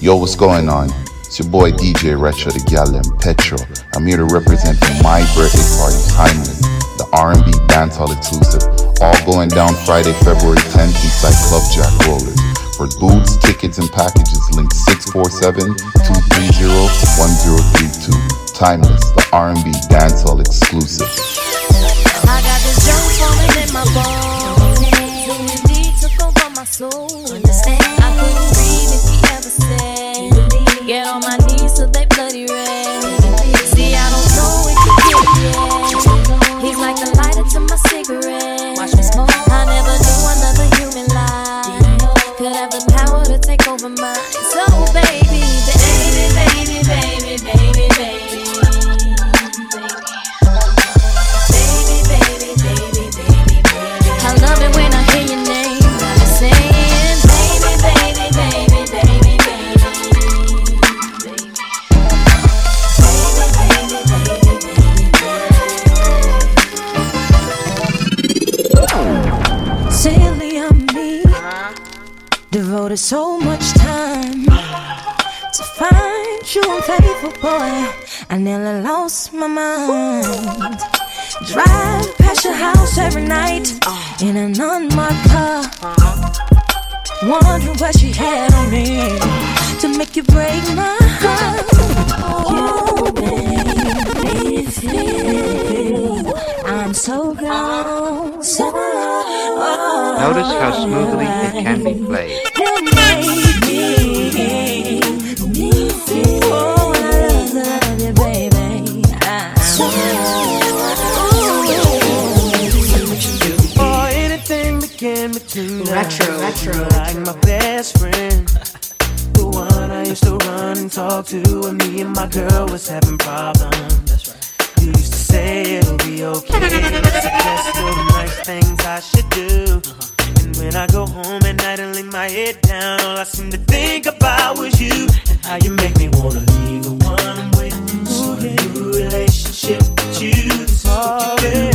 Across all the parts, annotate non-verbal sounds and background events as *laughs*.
Yo, what's going on? It's your boy DJ Retro the Gal and Petro. I'm here to represent for my birthday party, Timeless, the R&B dancehall exclusive, all going down Friday, February 10th, inside Club Jack Rollers. For booths, tickets, and packages, link 647-230-1032. Timeless, the R&B dancehall exclusive. boy, I nearly lost my mind. Drive past your house every night in an unmarked car. Wondering what she had on me to make you break my heart. I'm so so. Notice how smoothly it can be played. retro, retro. retro. Like my best friend. *laughs* the one I used to run and talk to when me and my girl was having problems. That's right. You used to say it'll be okay. Suggest the nice things I should do. Uh-huh. And when I go home at night and lay my head down, all I seem to think about was you and how you make me wanna leave the one I'm with. Ooh, yeah. new relationship with you. This is what you do.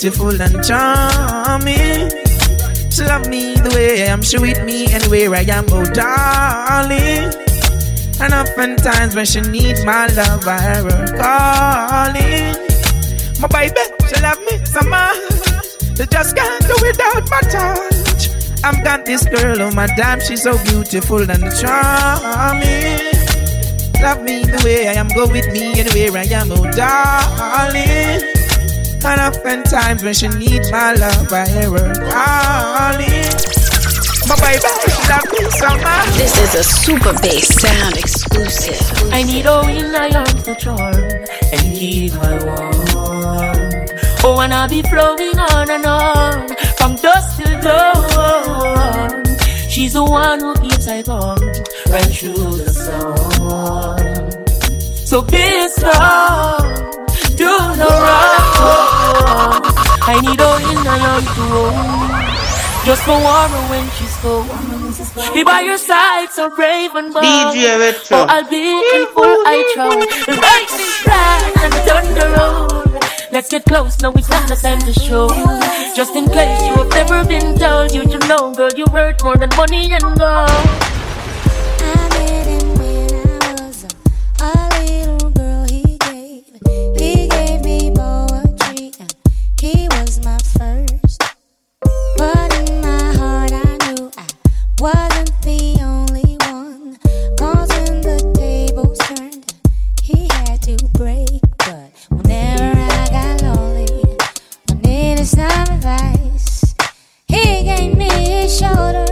Beautiful and charming. She love me the way I am, she with me anywhere I am, oh darling. And oftentimes when she need my love, I hear her calling. My baby, she love me so much, she just can't do without my touch. I've got this girl, oh my damn, she's so beautiful and charming. Love me the way I am, go with me anywhere I am, oh darling. And oftentimes when she needs my love, I hear her calling. My baby, she love me so much. This is a super bass sound exclusive. I need a real lion to charm and keep my warm. Oh, and I'll be flowing on and on from dusk till dawn. She's the one who keeps I calm right through the storm. So be strong, do no wrong. Just for warmer when she's cold. Be by your side, so brave and bold. DJ Retro. Oh, I'll be full eye troll. The lightning flash and the thunder roll. Let's get close, now it's not the time to show. Just in case you have never been told, you should know, girl, you're worth more than money and gold. Shoulder.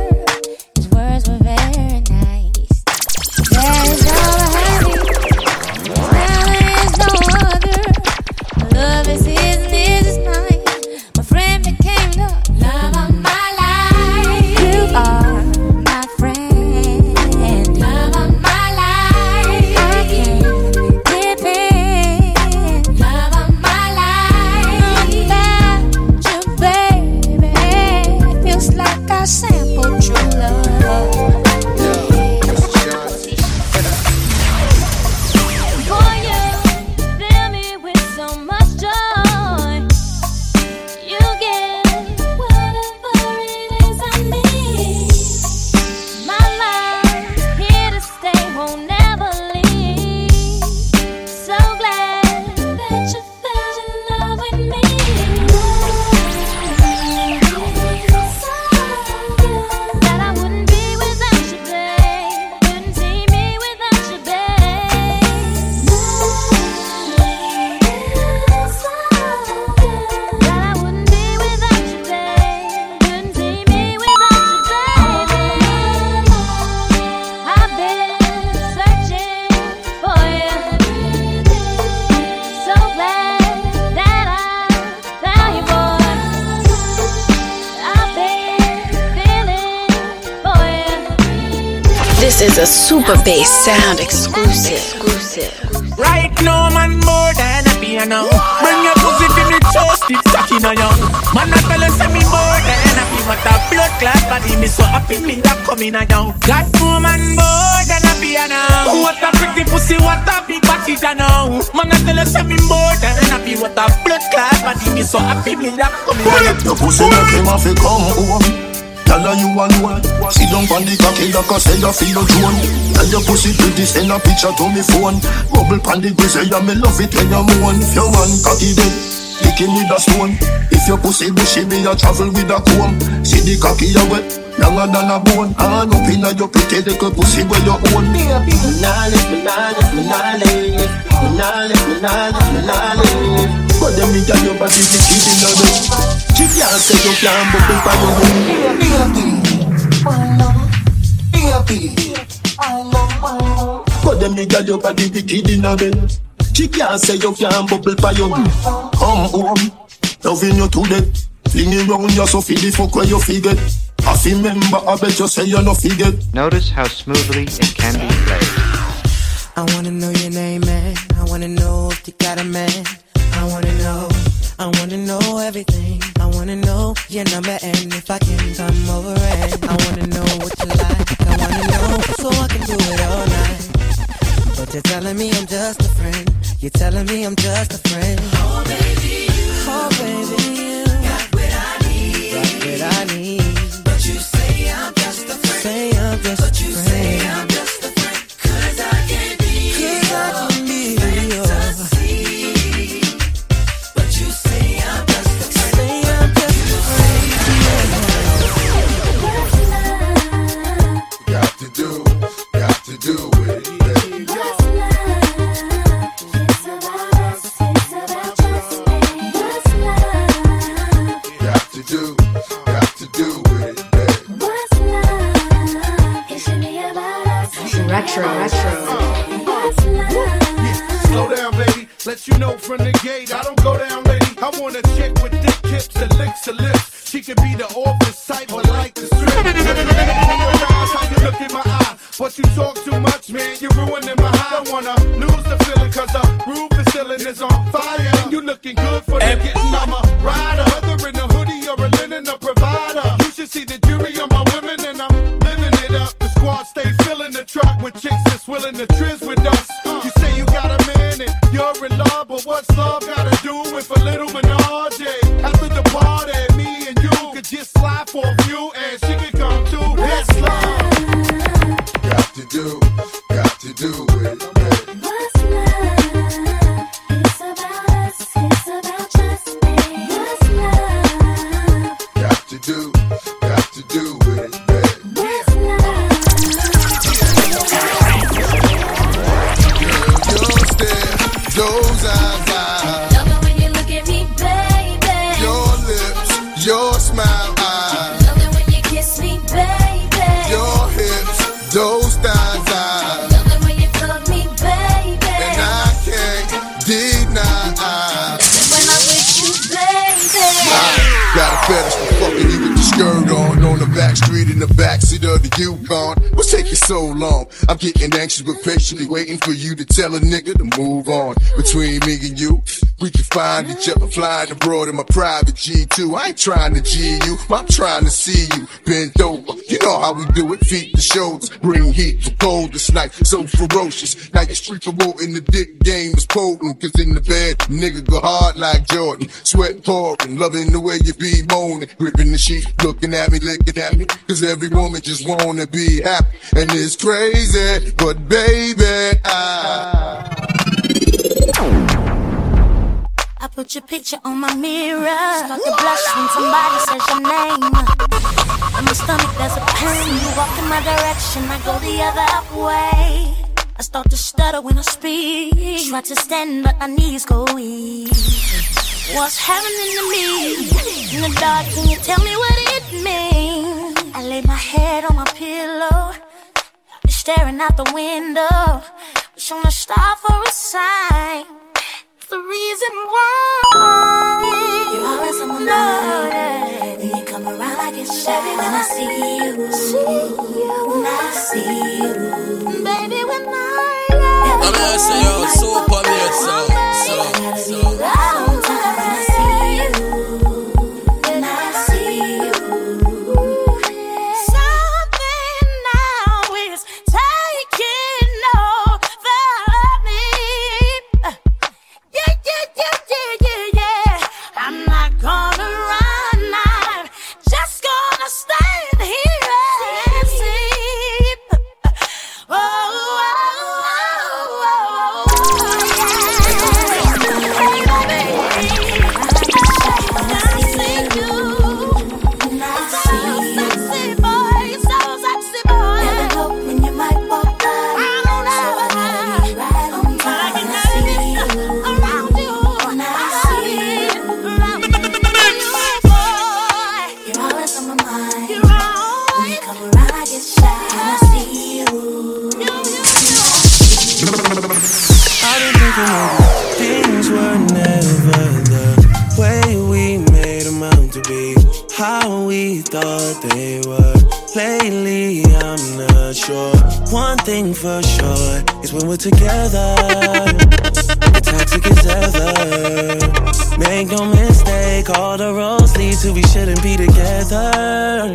This is a super bass sound exclusive. exclusive. Right now, man, more than a piano. Bring your pussy to the chest, it's talking on you. Man, I tell you, say me more than happy. What a blood clot body, me so happy, me that coming on you. Got more man, more than a piano. What a pretty pussy, what a big body, you know. Man, I tell you, say me more than happy. What a blood clot body, me so happy, me that coming on you. Your pussy make him have to come home. Tell her you want one. Sit down on the cocky like I say you feel your drone. Tell your pussy pretty send a picture to me phone. Bubble pan the grizzly, yeah me love it when you moan. If your man cocky dead, lick him with a stone. If your pussy bushy, me a travel with a comb. See the cocky you wet, longer than a bone. And up inna your pretty little pussy where you own. Me nah live, me nah live, me nah live. Me nah live, me nah live, me nah live. But them me got your body be keeping on them. She can't say you can't bubble by your home. But them nigga your body be kidding a bed. She can't say you can't bubble by your Come home, loving you to death. Flinging round you so feel the fuck where you forget. I remember I bet you say you no forget. Notice how smoothly it can be played. I wanna know your name, man. I wanna know if you got a man. I wanna know. I wanna know everything. I wanna know your number and if I can come over and I wanna know what you like. I wanna know so I can do it all night. But you're telling me I'm just a friend. You're telling me I'm just a friend. Oh baby, you. Oh baby, you. Got what I need. Got what I need. But you say I'm just a friend. Say I'm just but a you friend. say I'm just patiently waiting for you to tell a nigga to move on. Between me and you, we can find each other Flying abroad in my private G2 I ain't trying to G you, I'm trying to see you. Bent over, how we do it. Feet to shoulders, bring heat for cold. This night So ferocious, now you're street promoting the dick game is potent. Cause in the bed, nigga go hard like Jordan. Sweat pouring, loving the way you be moaning. Gripping the sheet, looking at me, licking at me. Cause every woman just wanna be happy. And it's crazy, but baby, I I put your picture on my mirror. Start to blush when somebody says your name. In my stomach, there's a pain. You walk in my direction, I go the other way. I start to stutter when I speak. Try to stand, but my knees go weak. What's happening to me? In the dark, can you tell me what it means? I lay my head on my pillow. Staring out the window. Wish on a star for a sign. The reason why you're always on my mind. I'm gonna say yo, super mate, so, thought they were. Lately, I'm not sure. One thing for sure is when we're together, toxic as ever. Make no mistake, all the roads lead to we shouldn't be together.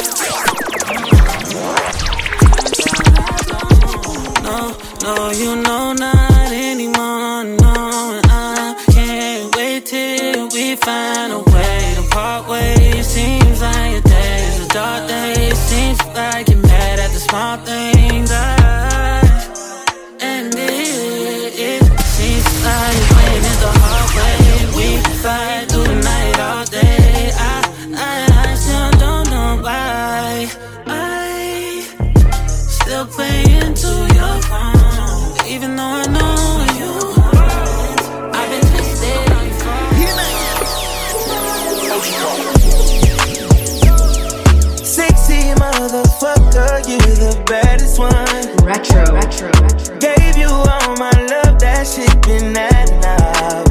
No, you know not anymore. No, and I can't wait till we find a way to part ways. Seems like your days are dark days. Seems like you're mad at the small things. I, you the baddest one. Retro, retro, retro. Gave you all my love, that shit been that now.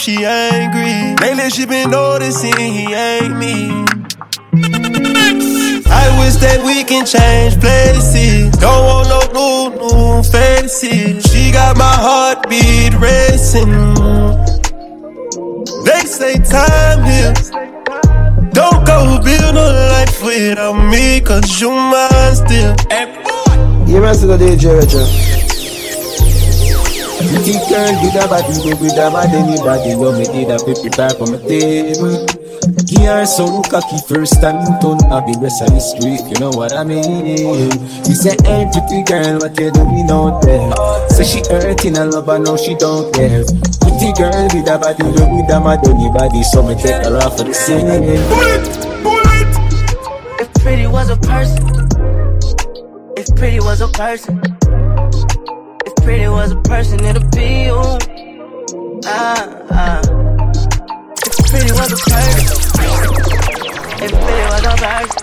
Sleep, she angry. Lately she been noticing he ain't me. I wish that we can change places. Don't want no new, new faces. She got my heartbeat racing. They say time heals. Don't go build a life without me, cause you mine still. You must go DJ Richard. Pretty girl with a body, go with a bad anybody. You me need a fifty back on my table. Give her some cocky first time you turn up the rest of the street. You know what I mean? You say, hey, pretty girl, what you doing out there? Say she hurting a lover, now she don't care. Pretty girl with a body, go with a mad anybody. So me take her off for the scene. If pretty was a person, if pretty was a person, if pretty was a person, it'd be you. Ah, ah. If pretty was a person, if pretty was a person,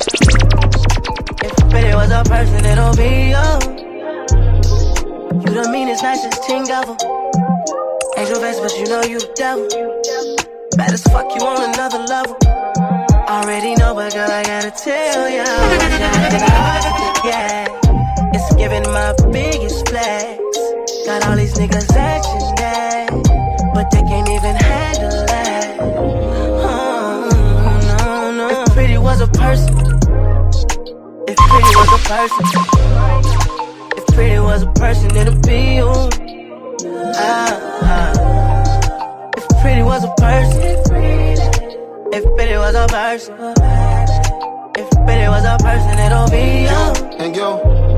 if pretty was a person, it'll be you. You the meanest, nicest thing ever. Angel face, but you know you the devil. Bad as fuck, you on another level. Already know, but girl, I gotta tell ya. Yeah, it's giving my biggest flex. Got all these niggas action that, but they can't even handle that. Oh, no, no. If pretty was a person, if pretty was a person, if pretty was a person, it'd be you. Ah, ah. If pretty was a person, if pretty was a person, if pretty was a person, it'll be you. And you,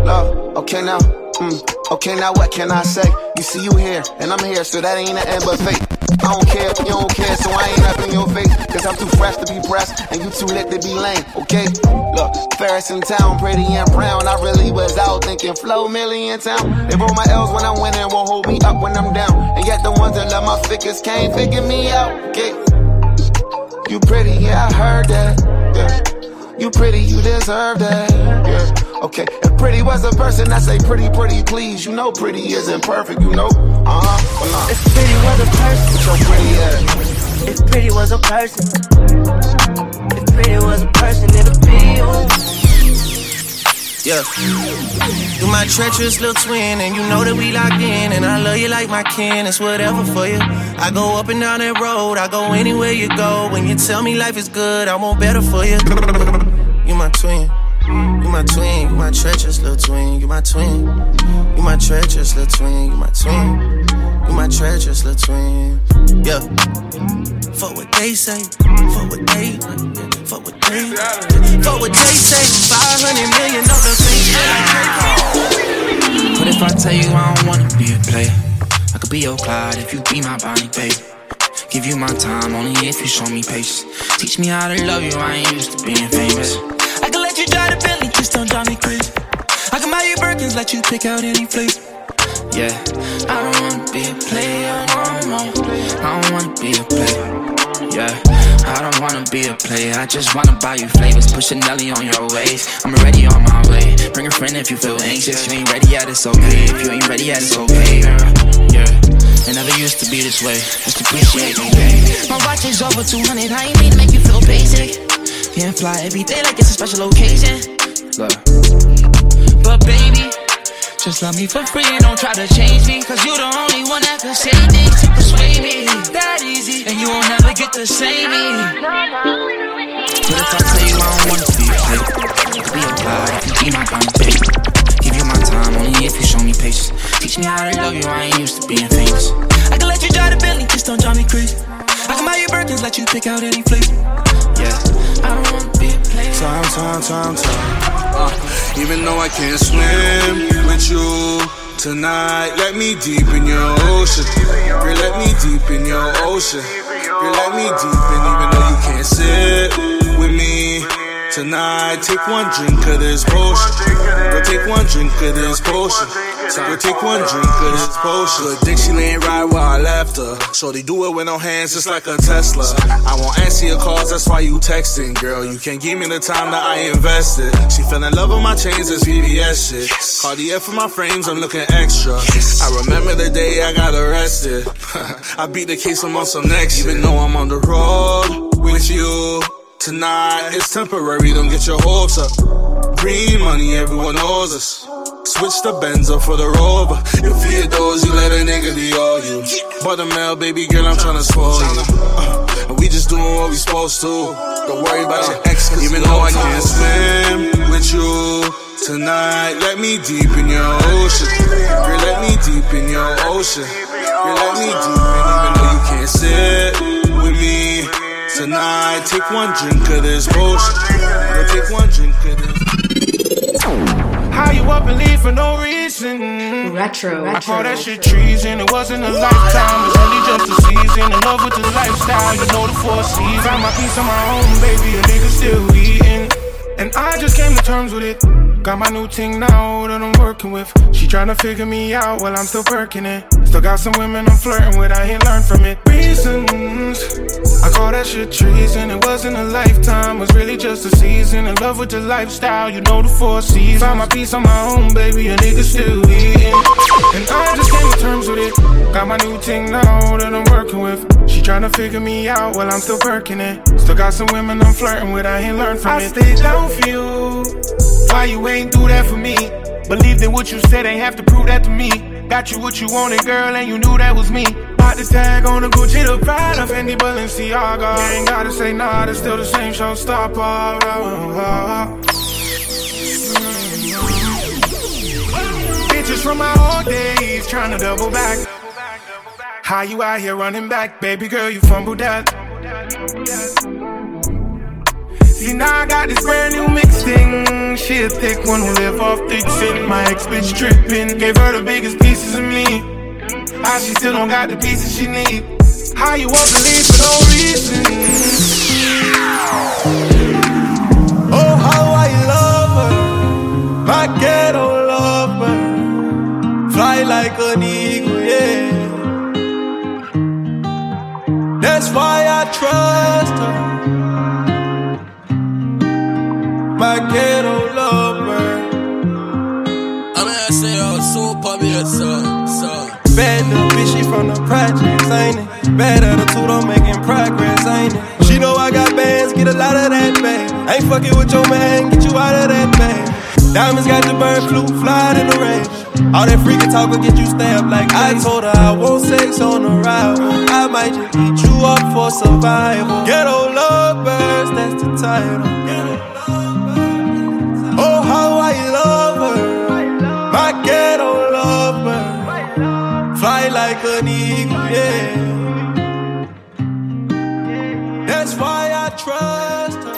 love, okay now, mm, okay now what can I say? You see you here, and I'm here, so that ain't nothing but fate. I don't care, you don't care, so I ain't up in your face. Cause I'm too fresh to be pressed, and you too lit to be lame, okay? Look, Ferris in town, pretty and brown. I really was out thinking flow million town. They roll my L's when I'm winning, won't hold me up when I'm down. And yet the ones that love my figures can't figure me out, okay? You pretty, yeah, I heard that. Yeah. You pretty, you deserve that. Yeah. Okay. If pretty was a person, I say pretty, pretty, please. You know pretty isn't perfect, you know. Uh huh. Well, nah. If pretty was a person, so pretty, yeah. if pretty was a person, if pretty was a person, it'd be you. Yeah. You my treacherous little twin, and you know that we locked in. And I love you like my kin, it's whatever for you. I go up and down that road, I go anywhere you go. When you tell me life is good, I want better for you. You my twin. You my twin, you my treacherous little twin, you my twin. You my treacherous little twin, you my twin. You my treacherous little twin. Yeah. Fuck what they say, fuck what they, fuck what they, fuck what they say. 500 million dollars thing. What if I tell you I don't wanna be a player? I could be your Clyde if you be my Bonnie, babe. Give you my time only if you show me patience. Teach me how to love you, I ain't used to being famous. I can let you drive the Bentley, just don't drive me crazy. I can buy you Birkins, let you pick out any flavor. Yeah, I don't wanna be a player no more. I don't wanna be a player. Yeah, I don't wanna be a player. I just wanna buy you flavors. A Nelly on your waist. I'm already on my way. Bring a friend if you feel anxious. You ain't ready yet, it's okay. If you ain't ready yet, it's okay. Yeah, yeah. It never used to be this way. Just appreciate me. My watch is over 200. I ain't mean to make you feel basic. Can't fly every day like it's a special occasion. Look. Uh, but baby, just love me for free and don't try to change me. Cause you're the only one that can say things to persuade me. That easy, and you won't ever get to say me. What if I tell you I don't wanna be a player? Be a cloud if you be my bond, baby. Give you my time only if you show me patience. Teach me how to love you, I ain't used to being famous. I can let you drive the Bentley, just don't drive me crazy. I can buy you Birkins, let you pick out any flavor. Yeah, I don't wanna be a player. Time, time, time, time. Uh, even though I can't swim with you tonight, let me deep in your ocean. Girl, let me deep in your ocean. Girl, let me deep in, even though you can't sit tonight. Take one drink of this potion. Go take one drink of this potion. Girl, take one drink of this potion. Good dick, she laying right where I left her. So they do it with no hands, just like a Tesla. I won't answer your calls, that's why you texting, girl. You can't give me the time that I invested. She fell in love with my chains, it's VVS shit. Cartier for my frames, I'm looking extra. I remember the day I got arrested. *laughs* I beat the case I'm on some next, even though I'm on the road with you. Tonight it's temporary, don't get your hopes up. Green money, everyone knows us. Switch the Benz Benzo for the Rover. You fear those, you let a nigga be all you. Buttermilk, baby girl, I'm tryna spoil you. Uh, and we just doing what we supposed to. Don't worry about your ex, cause even though I can't swim with you tonight, let me deep in your ocean. Girl, let me deep in your ocean. Girl, let me deep in, even though you can't sit with me tonight. Take one drink of this potion. Girl, take one drink of this. How you up and leave for no reason? Retro. I call that shit treason. It wasn't a lifetime, it's only just a season. In love with the lifestyle, you know the four seasons. Got my piece on my own, baby, a nigga still eating. And I just came to terms with it. Got my new thing now that I'm working with. She tryna figure me out while I'm still working it. Still got some women I'm flirting with, I ain't learned from it. Reasons, I call that shit treason. It wasn't a lifetime, was really just a season. In love with the lifestyle, you know the four seasons. Found my peace on my own, baby, a nigga still eating. And I just came to terms with it. Got my new thing now that I'm working with. She tryna figure me out while I'm still working it. Still got some women I'm flirting with, I ain't learned from I it. stayed down for you. Why you ain't do that for me? Believed in what you said, ain't have to prove that to me. Got you what you wanted, girl, and you knew that was me. Bought the tag on the Gucci, the pride of Fendi Balenciaga. Ain't gotta say nah, it's still the same showstopper. Bitches from my old days, trying to double back. How you out here running back, baby girl? You fumbled that. See now I got this brand new mix thing. She a thick one who live off thick sin. My ex bitch tripping, gave her the biggest pieces of me. How she still don't got the pieces she need. How you walk and leave for no reason. Oh, how I love her, my ghetto lover. Fly like an eagle, yeah. That's why I trust her. Ghetto lover. I mean, I say, uh, oh, super me, so, so. Bad little bitch, she from the projects, ain't it? Bad attitude, I'm making progress, ain't it? She know I got bands, get a lot of that bag. Ain't fucking with your man, get you out of that bag. Diamonds got the bird flu, fly in the range. All that freaking talk will get you stabbed like I told her I want sex on the ride. I might just eat you up for survival. Ghetto lovers, that's the title. Ghetto lover. Fly like an eagle, yeah. That's why I trust her.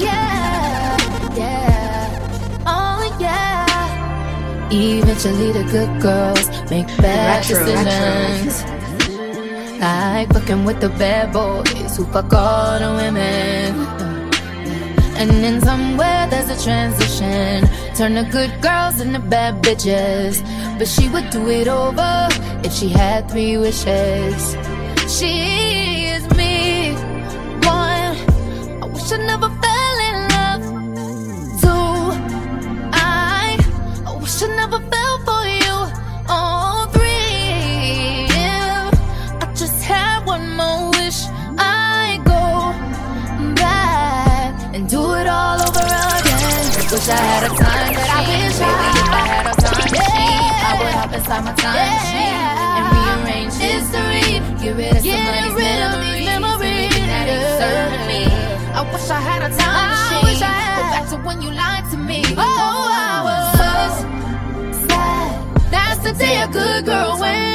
Yeah, yeah, oh yeah. Eventually, the good girls make bad Retro, decisions. Like fucking with the bad boys who fuck all the women. And then somewhere there's a transition. Turn the good girls into bad bitches. But she would do it over if she had three wishes. She is me. One, I wish I never Wish I had a time that I wish I if I had a time machine, I would hop inside my time machine and rearrange history. Get rid of some of these memories that ain't serving me. I wish I had a time machine. Go back to when you lied to me. Oh, I was so sad. That's the day a good girl went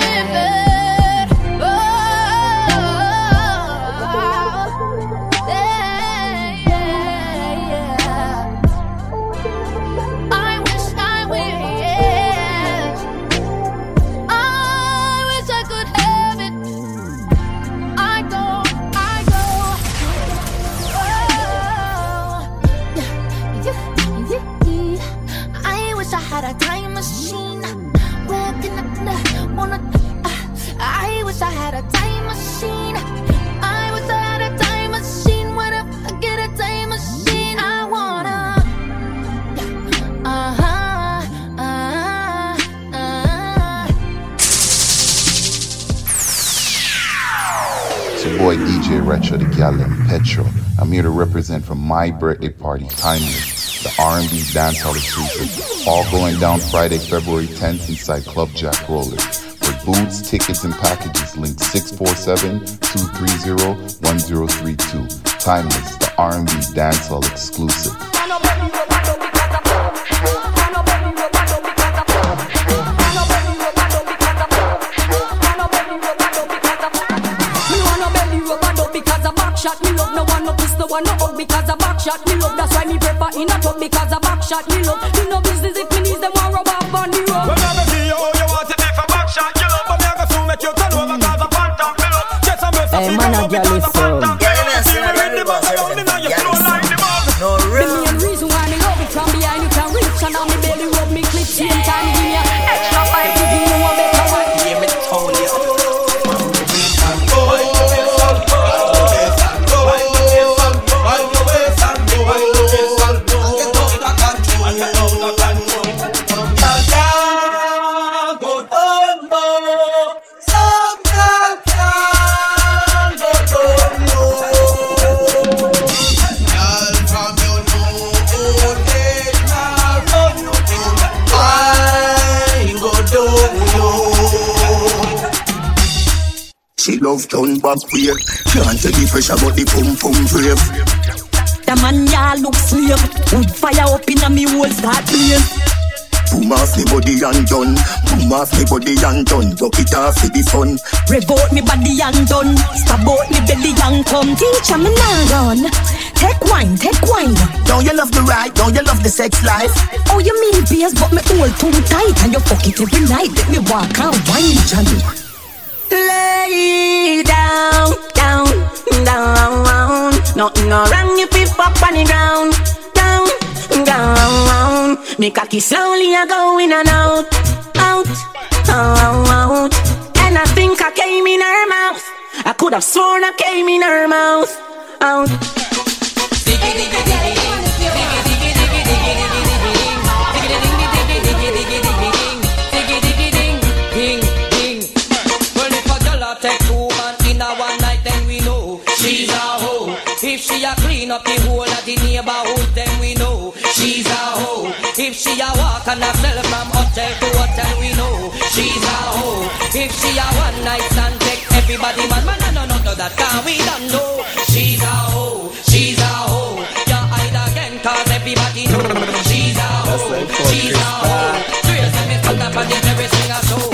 my birthday party, Timeless, the R&B dancehall exclusive, all going down Friday, February 10th inside Club Jack Rollers. For booths, tickets, and packages, link 647-230-1032. Timeless, the R&B dancehall exclusive. One no shot me love. That's why me prefer in a tub because a back shot me love. Me no business if me needs them want rub off on the road. When I go see you, oh, you want it if a back shot you love, but me I go soon make you turn over 'cause a phantom fill up. Just a mess up, Hey, you man, go a up because a turn back way. Can't take the pressure, but the pum pum brave. The man ya look slave. Wood fire up in a me whole start blaze. Boom off me body and done. Boom off me body and done. Rock it off for the fun. Rev out me body and done. Stab out me belly and come. Teacher me now run. Take wine, take wine. Don't you love the ride? Don't you love the sex life? Oh, you mean beers, but me hold too tight. And you fuck it every night. Let me walk and wine, Johnny. Lay down, down, down. Nothing no wrong if it pop on the ground. Down, down. Me cocky slowly a go in and out, out, out. And I think I came in her mouth. I could have sworn I came in her mouth, out. Ding, she a clean up the whole of the neighborhood, then we know she's a hoe. If she a walk and a sell from hotel to hotel, we know she's a hoe. If she a one night stand, take everybody man, man, no, no, no, that can we don't know. She's a hoe, she's a hoe. You hide again, cause everybody know she's a hoe, she's a hoe. Trace them is stand up and the very sing a show.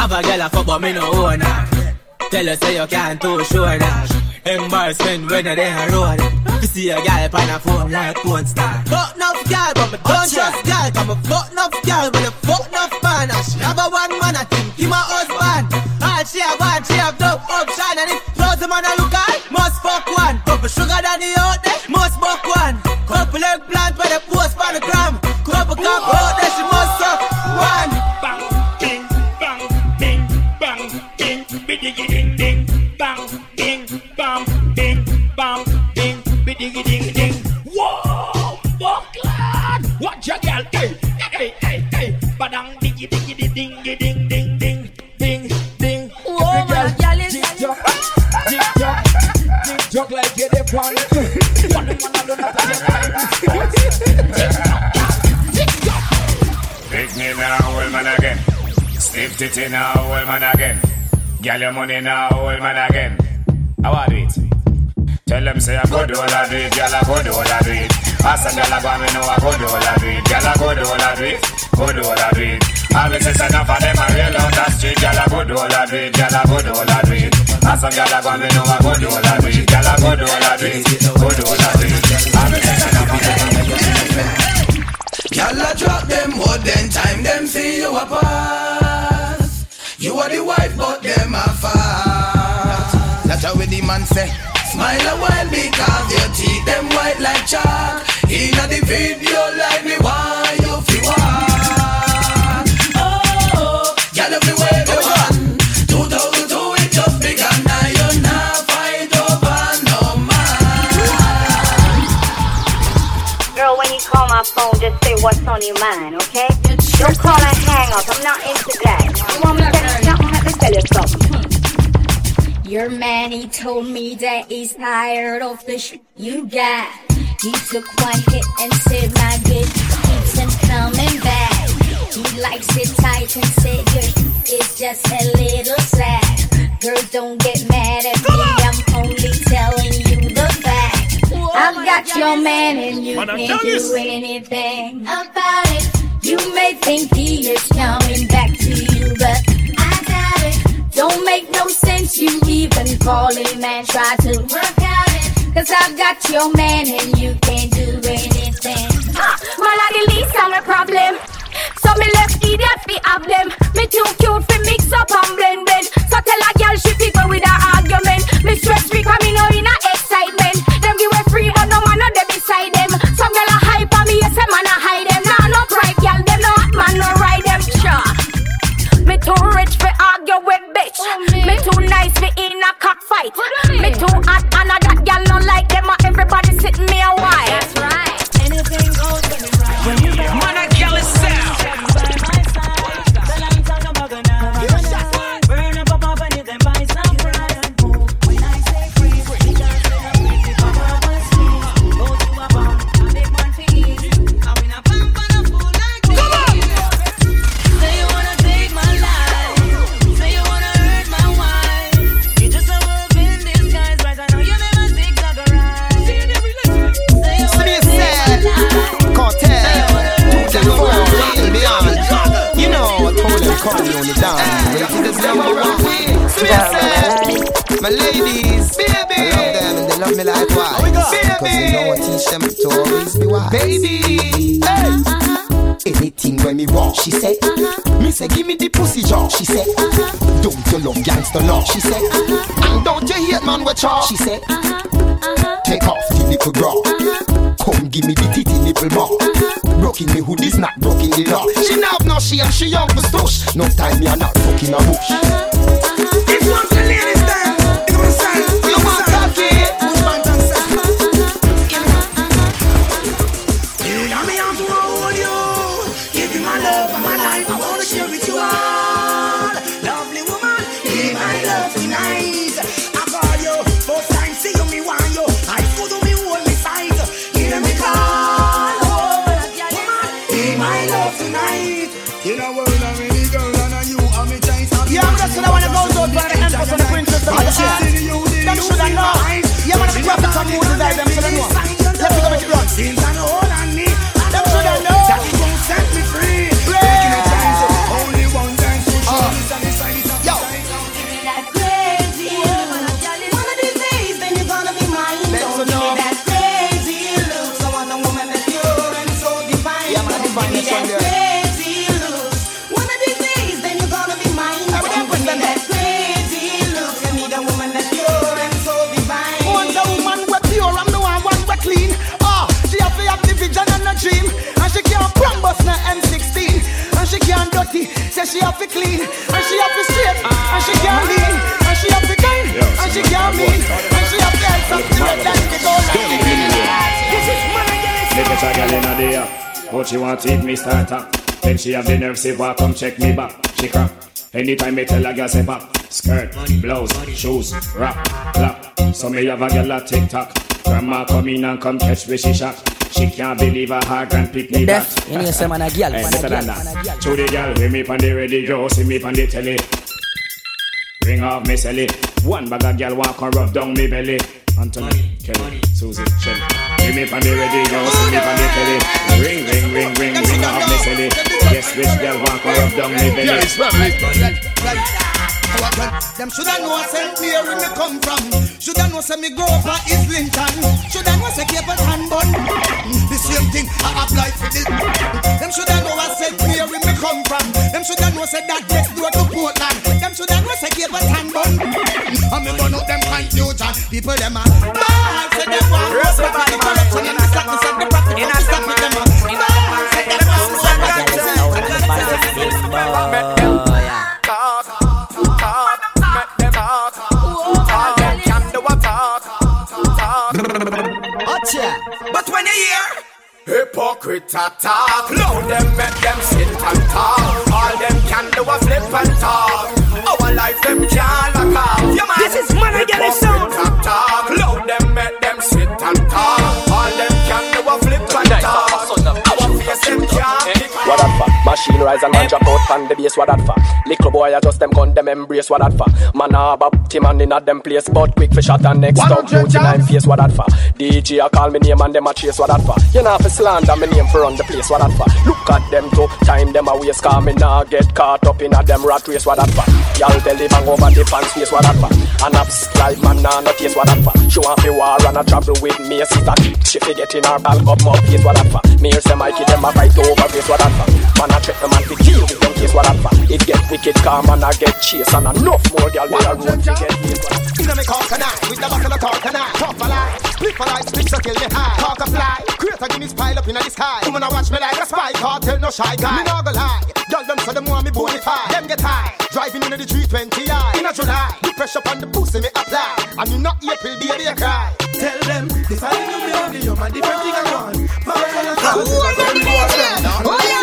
Have a girl a fuck but me no own her Tell her say you can't too sure that. Embarrassment when you there a road You see a girl on a phone like porn star. Fuck enough girl but me don't trust girl. Cause me fuck enough girl with a fuck enough man. And she have a one man I think he my husband. All she have one she have dope option. And if close man a look at must fuck one. Couple sugar than the out there must fuck one. Couple eggplant where they post on the gram. Couple cup out bing, bidigi ding ding. Whoa, Buckland! Watch your girl, hey, hey, hey, hey, badang digi digi di ding di ding ding ding, ding ding. Whoa, my girl is- tick tock, tick tock, tick tock like you dey pon. One man alone not a get Tick tock, tick tock. Pick me now, old man again. Stiff titty now, old man again. Girl, your money now, old man again. How are it? Tell them say I go do all I do girl I do all I do it. Ask a girl I go me know I go do all I do girl I do all I do go do all I do. All this is enough of them I real on the street, girl I do all I girl I go do all I do it. Ask a girl I go me know I go do all I do girl I do all I do go do all I do. All this is enough of them. Y'all a drop them more than time them see you a pass. You are the wife, but them a fast. That's how the man say. Smile a while because your teeth them white like chalk. In the video like me why you feel walk. Oh, the way they want. 2002 it just begun. Now you not fight over no man. Girl, when you call my phone, just say what's on your mind, okay? Don't call and hang up. I'm not into that. You want me to tell you something? Let me tell you something. Your man, he told me that he's tired of the shit you got. He took one hit and said my bitch keeps him coming back. He likes it tight and said your shit is just a little sad. Girl, don't get mad at me. I'm only telling you the fact. I've got your man and you can't do anything about it. You may think he is coming back to you, but I doubt it. Don't make no sense you even call him and try to work out it. Cause I've got your man and you can't do anything. Man, I the least of my problem. So me left idiot fi have them. Me too cute fi mix up and blend blend. So tell a girl she fi go with her argument. Me stress me know in a she want to eat me starter. Then she have the nerve say, "Why come check me back?" She crap. Anytime me tell a girl say pop, skirt, blouse, shoes, rap, clap. So me have a girl a tick tock. Grandma come in and come catch me she shock. She can't believe her heart can pick me back. Deaf, you know say man a girl, man a better girl, than man a girl. that. To the girl, hear me on the radio, see me on the telly. Ring off me celly. One bag of girl walk and rub down me belly. Anthony, Kelly, Susie, Shelly. Hear me on the radio, see me on the telly. Ring, ring, ring, ring, ring off me celly. Guess which girl walk and rub down me belly. Them shoulda know St. Mary me come from. Shoulda know say me grow up at Islington. Shoulda know say Cape and Bun. The same thing I apply for this. Them shoulda know where St. Mary me come from. Them shoulda know say that next door to Portland. Them shoulda know say Cape and Bun. And me burn out them confusion. People them a bad say them want back in the corruption and stop me stop the profit. In a stop me them a bad say them want what's back in the But when you hear hypocrite talk, loud them make them sit and talk. All them can do a flip and talk. Our life them can't lock off. Yeah, man. This is man again, it sound. Hypocrite talk, loud them make them sit and talk. All them can do a flip and talk. Our face them can't eh? What that for? Machine rise and eh? man drop on the base. What that for? Little boy adjust them gun them embrace. What that for? Man a bop team and in a them place. But quick for shot and next up. Beauty nine face. What that for? DJ a call me name and them a chase. What that for? You know for slander me name for run the place. What that for? Look at them too. Time them a waste. Cause me nah get caught up in a them rat race. What that for? Y'all belly bang over the pants face. What that for? And like man nah no taste. What that for? She want me war and a travel with me. Sister she fi get in her bag up more face. What that for? Me hear say Mikey them a fight over face. What that for? Man a trick the man fi deal with them case. What? It get wicked calm and I get chase and enough more girl they a road to get. Inna me and I, with the buckle of and I Talk for life, flip for life, so kill me high. Talk a fly, create a Guinness pile up inna the sky. Woman a watch me like a spy, cartel no shy guy. Me nah go lie, girl them so them want me bonify Them get high, driving inna the 320i Inna July, the pressure on the pussy me apply. And you not April, baby you cry. Tell them this I know me only you man different thing I want. Oh,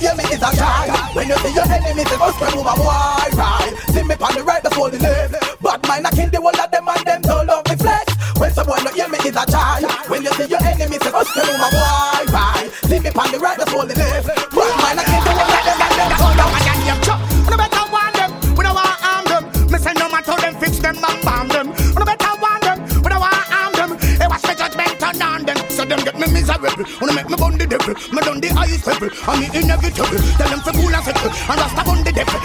Hear me is a try. When you see your enemy, say go spread over wide right. See me on the right before the left. Bad mind I kill the whole of them and them don't love me flesh. When someone not hear me is a try. When you see your enemy, say go spread over wide right. See me on the right before the left. Bad mind I kill the devil. Me done the highest level, and me inevitable. Tell them to cool and settle, and rasta on the devil.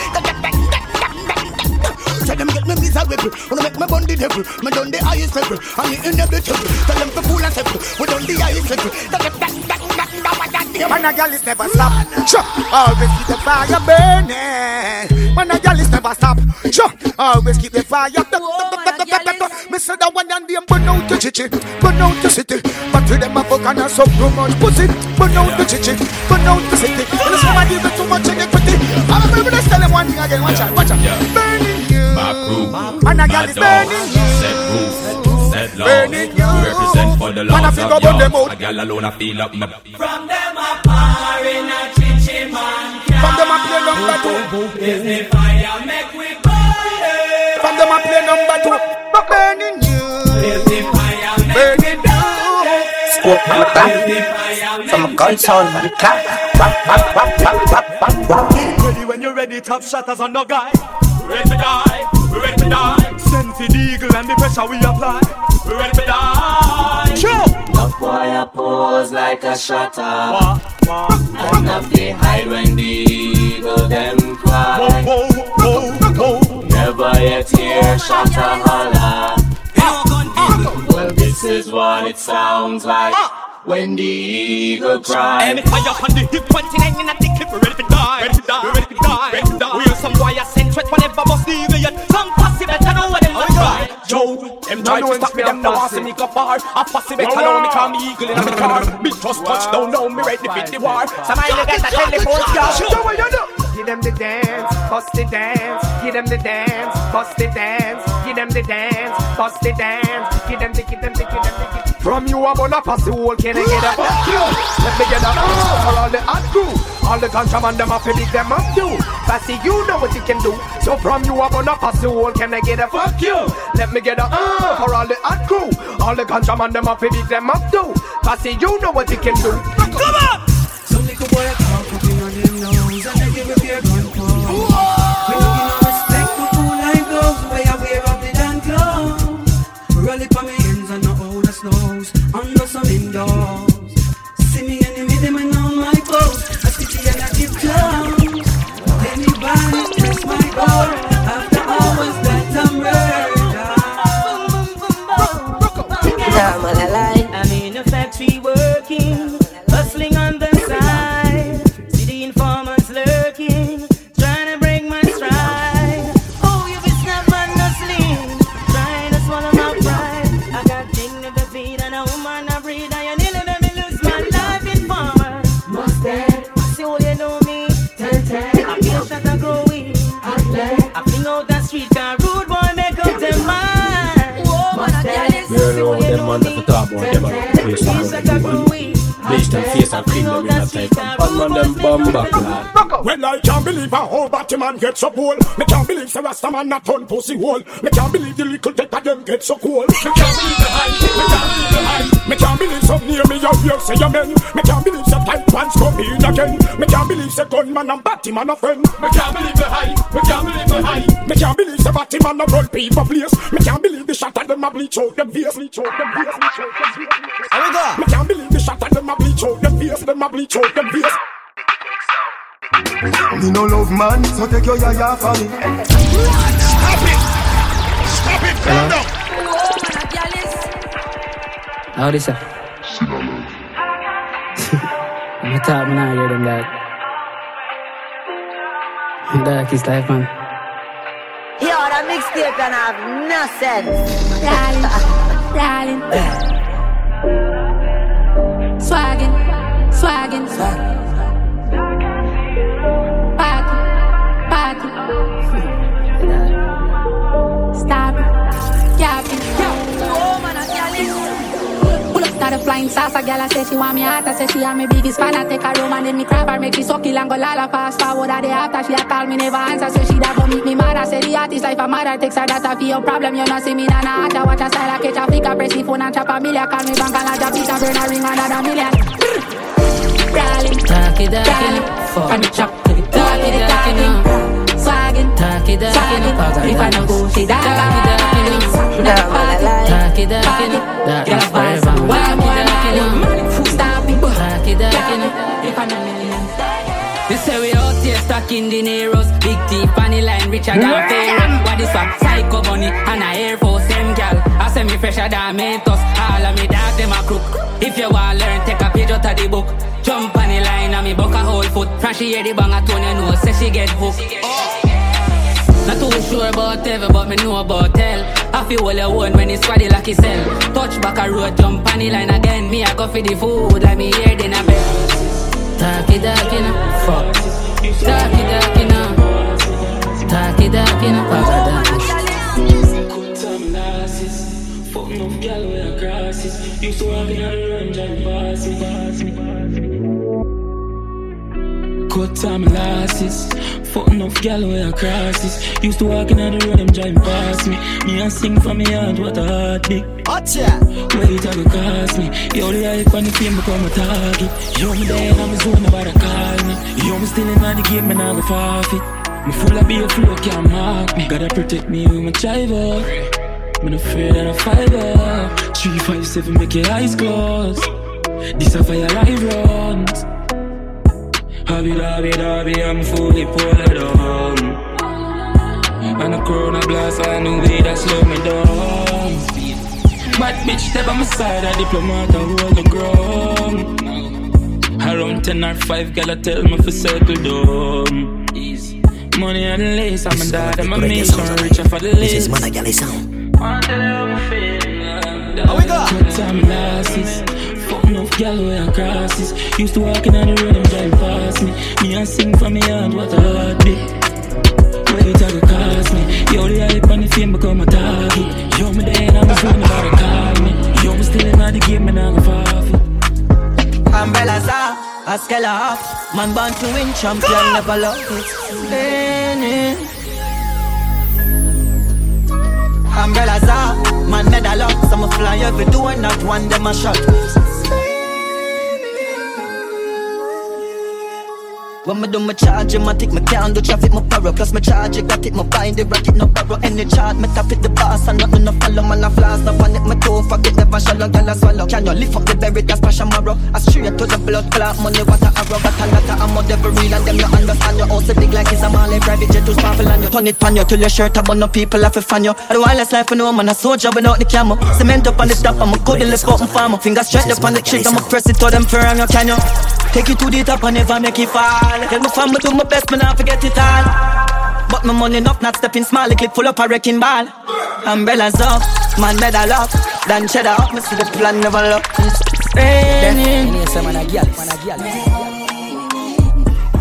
Tell them get me miserable, wanna make me bun the devil. Me done the highest level, and me inevitable. Tell them to cool and settle, we done the highest level. Man, a girl is never stop. Sure, always keep the fire burning. Man, a girl is never stop. Sure, always keep the fire. Me say that one and them burn out the chichi, burn out the city. But to them a fuck and a suck too much pussy. Burn out the chichi, burn out the city. And somebody with too much iniquity. I'm a baby, let's tell them one thing again. Watch out, watch out. Burning you. Man, a girl is burning you. Set roof, set law. We represent for the Man, laws of burn y'all. A girl alone I feel up me. From them a power in a chichi man. From them a play number two. Is the fire make we burn it. From them a play number two. But burning you. Is the fire make we Burning burn it. Smoke on the back From a gun sound man clap rap, rap Ready when you're ready, top shatters on no guy. Ready to die, we ready to die. Send the eagle and the pressure we apply. We ready to die. Show! Love boy a pose like a shutter. And up the hide when the eagle them cry. Never yet hear holler. Well, this is what it sounds like when the eagle cries. And fire on the hip, 29 in a the clip, ready to die. Ready to die, ready to die, ready to die. We are some wire sent whenever bust the eagle yet. Some Joe, them try to stop me, them now see me go far. A pussy better know me, call me eagle in a car. Me just touch down, now me ready to beat the war. Somebody get a telephone, yo. Give them the dance, bust the dance, give them the dance, bust the dance, give them the dance, bust the dance, give them the, give them the, give them the, give them the. From you I'm gonna pass the whole can I get a fuck you? Let me get a for all the hot crew. All the contraband them to big them up too. Passy, you know what you can do. So from you I'm gonna pass the whole can I get a fuck you? Let me get a uh, for all the hot crew. All the contraband them to big them up too. Passy, you know what you can do. Come on! Some little boy a face and clean them in a type of Bad them bum back lad Well, I can't believe a whole Batman gets so cool. Me can't believe the Rasta man not turn pussy hole. Me can't believe the little dick of them get so cool. Me can't believe the hype. Me can't believe the hype. Me can't believe some near me out here say amen. Me can't believe some tight pants come in again. Me can't believe the gunman and Batman a friend. Me can't believe the hype. Me can't believe the hype. Me can't believe the Batman a run people place. Me can't believe the shot at them a bleach out them face. Bleach out them face. Bleach out them face. Me can't believe the shot at them a bleach out them face. Them a bleach out them face. Me no love man, so take your yaya for me. Stop it! Stop it! Calm down! How this uh? I'm talk, man, I hear them that Darkest life, man Yo, that mixtape can have no sense. Darling, *laughs* darling. Swaggin', swaggin', Party, Up to the flying saucer, girl, I say she want me heart. I say she am my biggest fan. I take her home and then me crap her, make she suck it and go lala fast forward. A day after she a call me never answer, say she da go meet me mad. I say the artist life a mother takes her data for your problem. You know see me na na hot. I watch her style, I catch a flick, I press the phone and chop a million. Call me bank and I drop it and burn a ring under a million. Brawling, Talkie, fuck. from the chop to the talkie, talkie, swagging, Talkie, talkie, swagging. If I no go, she die. Never party, Talkie, talkie, darkness forever Know. If I know you say we out here stuck in the Neros. Big T, funny line, richer than Pharaoh What is what? Psycho money and a Air Force Them gal, I say me fresher than Mentos. All of me dog, them a crook. If you want to learn, take a page out of the book. Jump on the line and me buck a whole foot. From she hear the bang a tone, you know, say she get hooked. Not too sure about ever, but me know about tell. I feel all alone when it's squaddy like himself. Touch back a road, jump on line again. Me, I go for the food, like me hear then a bell. Talkie talkie now, fuck. Talkie talkie now. Talkie talkie now, fuck Good time lasses, fuck enough gal where I crosses. Used to walk in the range and pass me. Good time lasses, fuck enough gal where I crosses. Used to walk in the road, them driving past me. Me and sing for me heart, what a heartbeat. Gotcha. Where it ever cost me? Yo, the hype and the fame become a target. Yo, me there and I'm a zone, nobody call me. Yo, me still in the game, and I go forfeit. Me full of beer flow, can't mark me. Gotta protect me with my driver. I'm not afraid of a fiber. Three, five, seven, make your eyes close. This a fire live runs. Hobby, hobby, hobby, I'm fully pulled down. And a corona blast, I knew way that slow me down. Bad bitch step on my side, I'm a diplomat, I hold the ground. Around 10 or 5, girl, I tell me for circle down. Money and the lace, I'm a dad, I'm a mission, reach for the lace. This is Mana Galley sound. How we go? Time lasses. Where I crosses. Used to walking on the road, them drive past me. Me and sing for me heart, what a heartbeat. Where it a go cost me? Yo, the hype and the fame become a target. Yo, me and I'm a zone, nobody call me. Yo, me still in the game, and I go forfeit. Umbrellas off, a scale off. Man born to win, champion never lost it. Leaning. Umbrellas off, man medal up. Some fly every door, not one them a shot. When me do my charge, I take my can do traffic, my power. Plus my charge, got it, my bind the rocket, no borrow any chart. Me tap it the boss, and nothing no follow, man, I flash, no panic, my toe, forget, never shallow, girl, I swallow. Can you lift up the berry, that's passion marrow? I straight to the blood clot, money, water, arrow, got a of ammo, devil real, and them you understand. You also big like it's a Mali, private jet to sparkle, and you turn it pan you till your shirt, up on no people, have to fan you. I do wireless life, I know, man, a soldier without the camera. Cement up on the top, I'm a good lift up, farmer. Fingers straight up on the trigger, I'ma press it to them firm, you can you? Take it to the top and never make it fall. Tell my family do my best, me not forget it all. But my money enough, not stepping small, the clip full up a wrecking ball. Umbrellas up, man medal up, then cheddar up, me see the plan never look. It's raining.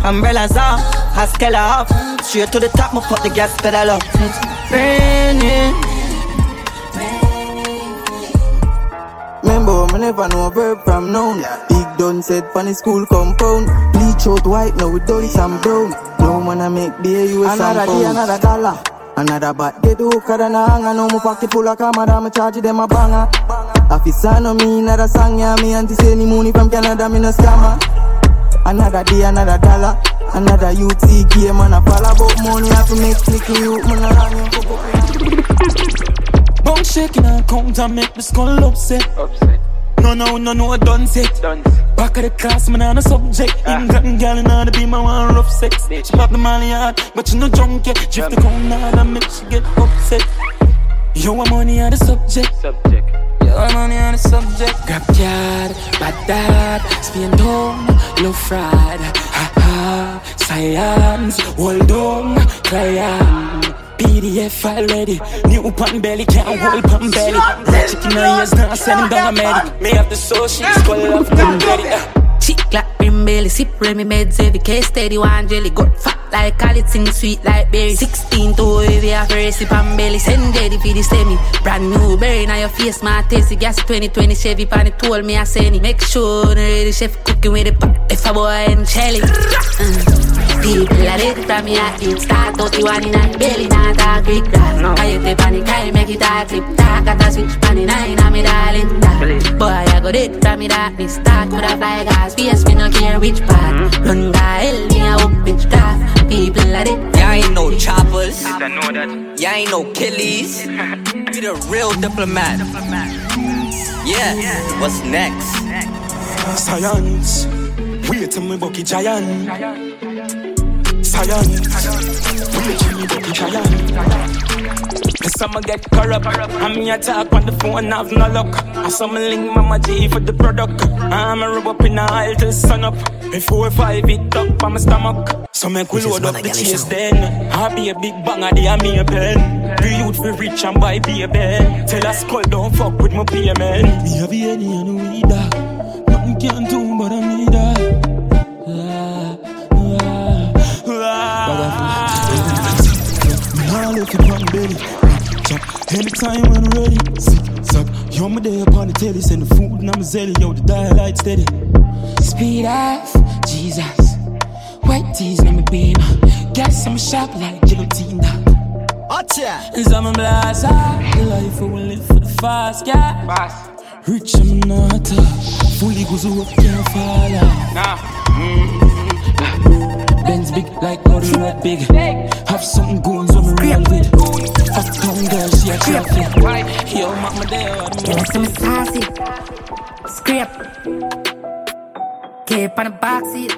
Umbrellas up, Haskella up, straight to the top, me put the gas pedal up. It's raining. Remember, me never know a verb from noun. Big done said funny school compound. Bleach out white now with dirty some brown. No man I make beer you a Another day, another dollar. Another bat get hooker than a hanger. No more pocket full of camera, I'm charge them a banger. Officer no me another song, yeah. Me auntie say any money from Canada, me no scammer. Another day, another dollar. Another UT game, man. I fall about money, I have to make click you, man. I run you. Bone shaking and count and make the skull upset. upset. No, no, no, no, done set. Done. Back of the class, man, on a subject. Ah. England girl, in order be my one rough sex. She pop the money hard, but she no drunk yet. Drift the cone hard and make she get upset. Yo, I'm money on the subject. Subject. Yo, I'm money on the subject. Grab yard, bad dad, spin down, low fried. Ha ha, science, hold on, client. PDF file ready. New pan belly, can't hold pan belly. Chicken ears, now send him down a medic. Me have the soul, she skull of them ready. Chick like brim belly, sip Remy meds every case steady one jelly got fat like call sing sweet like berry 16 to heavy have a recipe and belly send ready for the semi brand new berry now your face my tasty gas 2020 Chevy pan it told me I send it make sure the chef cooking with the pot if a boy and Shelly mm. People are ready from me at it start out you one in a belly not a quick grass no. I hit the panic I make it a clip talk at a switch pan in a me darling that boy I got it from me that me start with a fly gas face me no care which part mm. run guy hell me a up bitch craft people at it. Y'all ain't no choppers. Y'all ain't no killies. We the real diplomat. Yeah, what's next? Science. We Some me bucky giant. Science. Preaching me bucky giant. Some get corrupt. And me attack on the phone, have no luck. I some link Mama G for the product. I'm a rub up in the aisle till sun up. Before five it up on my stomach. So make we load up the chase then. I be a big banger, they are me a pen. The youth for rich and buy be a bed. Tell us skull don't fuck with my payment. Me have any and we that. Ah. Nothing can do but I need that. Ah. Me all look upon belly. Chop anytime when ready. Sick, suck. Yo, my day upon the telly. Send the food and I'm a zelly. Yo, the dial light steady. Speed off, Jesus. White tees, let me beam. Guess I'm a shop like guillotine. Acha. And I'm a blaster. The life I will live for the fast, yeah. Fast. Rich, I'm not. Fully goes up, can't fall off. Nah. Mm-hmm. Benz big like body red big. Have something going so me real with. Uptown girl, she a traffic. Yo, mama there. Yo, some sassy. Scrape. Cape on the backseat.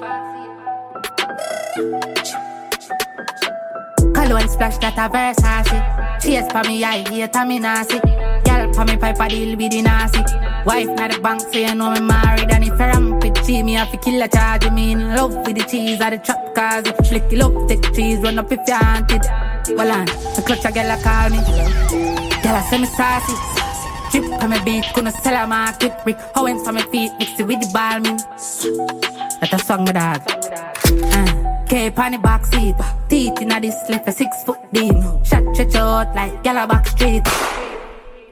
Cologne splash that a Versace. Chase for me, I hate a me nasty. Girl for me pipe a deal with the nasty. Wife not the bank, so you know me married. And if I ramp it, see me, I fi kill a charge. Me in love with the cheese or the trap cars. Flick it up, take cheese, run up if you want it. Well on, the clutch a girl a call me. Girl a me saucy. Drip on me beat, gonna sell a market. Rick Owens on my feet, mix it with the ball me. That a song, my dog. Uh, cape on the back seat. Teeth in a this left a six foot deep. Shot stretch out like yellow back street.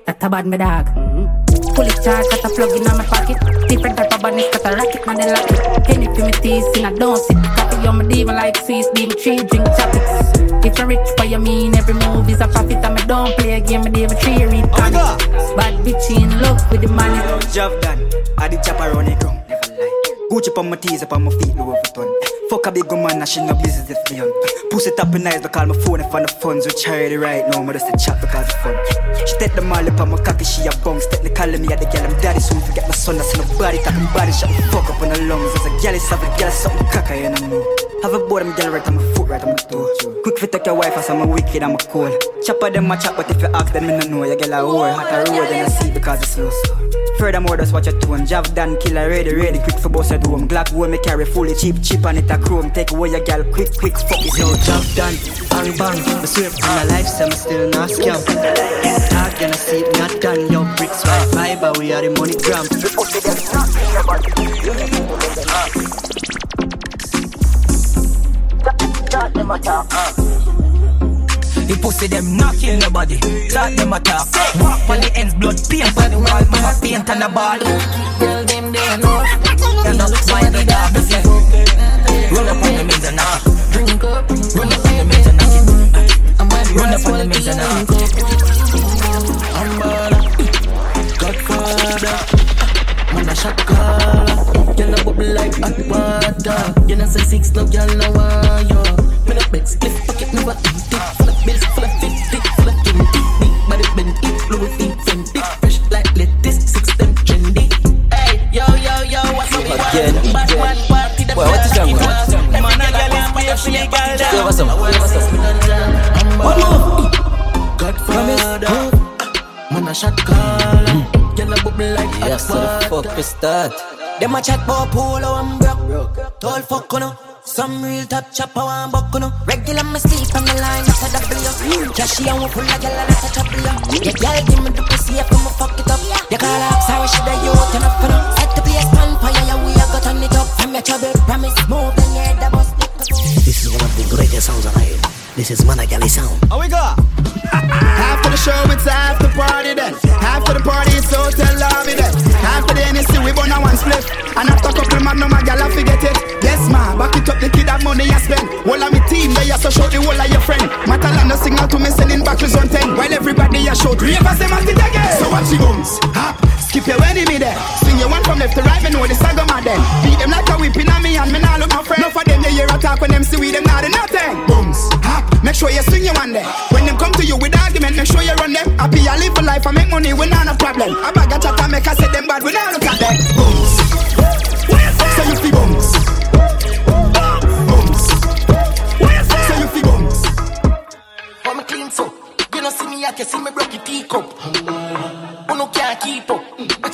That a bad, my dog. Fully charged, got a plug in my pocket. Different type of bunnies, got a rocket, man, they lock it. Any me teeth, and I don't sip coffee. I'm a demon like Swiss, demon tree, drink chopsticks. If you're rich, what you mean? Every move is a profit, and I don't play a game, I demon tree, read. Bad bitch in love with the money. Job done, I did chop around the ground. Gucci on my tees, up on my feet, Louis Vuitton. Fuck a big woman, now she no business me young. Pussy and nice, but call my phone if I the funds. We charity right now, but just a chat because of fun. She take the molly up on my cocky, she a bounce. Technically me at the girl, I'm daddy, soon forget my son. That's nobody talking body, shut the fuck up on the lungs. As a gal, it's have a gal, something cocky, you know. Have a board, I'm gal right on my foot, right on my toe. Quick fit take your wife, as I'm a wicked, I'm a cool. Chopper them a chop, but if you ask them, me no know. You get a whore, hot a road, then I see because it's slow. Furthermore, just watch your tone. Jav done, killer ready, ready, quick for boss at home. Glock wool me carry fully cheap, cheap on it a chrome. Take away your gal, quick, quick, fuck it. Yo, job done, bang bang. I swear for my life, so I'm still not scam. Talk, then I see it not done. Yo, bricks, white fiber, we are the money gram. The pussy them not kill nobody. Talk them a talk. Walk on the ends, blood paint on the wall. Mama paint on the ball. Girl them they know. You know why the dog. Roll up on the means and knock. Drink up. Run up on the means and knock. Run up on the means and knock. I'm baller, Godfather, man a shot caller. Girl a bubble like hot water. You know say six, no girl no want you. Me no bed split pocket, never empty. Of bills, full of fifty, full of twenty. Big body Bentley, Louis V, Fendi, fresh like lettuce, six them trendy. Hey, yo yo yo, what's up? Again. Bad man party, the Well, what is wrong with that? Man a girl is way your girl. Say what's up? What's up? One more. Godfather, man a shot caller. Girl a bubble like hot Yes, so the fuck we start. Them a chat bout polo and broke. Tall fuck on Some real top chopper want buck on Regular me sleep on the line, that's a. Cashy and we pull a girl and that's a trouble. Yeah, girl, give me the pussy if I'ma fuck it up. You call up, sorry, she the youth enough for them. Set the place on fire, yeah, we a go turn it up. From your trouble, promise, move the head, the bus. This is one of the greatest sounds alive. This is Managali sound. Oh, we go? After *laughs* the show, it's after party then. After the party, it's hotel lobby then. After the NSC, we burn a one split. And after couple no my gal, I forget it. Yes, ma, back it up, the kid have money I spend. All of me team, they are so show the whole of your friend. Matalanda signal to me, sending back his on 10. While everybody a show, ravers them at it again. So watch the bums, hop, Skip your enemy there. Swing your one from left to right, me know the saga my then. Beat them like a whipping on me and me nah look my friend. No for them, they hear a talk when them see we them not do nothing. Booms, hop, make sure you swing your one there. When them come to you with argument, make sure you run them. Happy a live a life, I make money, we nah no problem. I bag a chat, I make I say them bad, we nah look at them. Booms, so you feel booms. Booms, so you see booms. When me clean so, you don't see me, I can see me broke your teacup. You no can't keep up.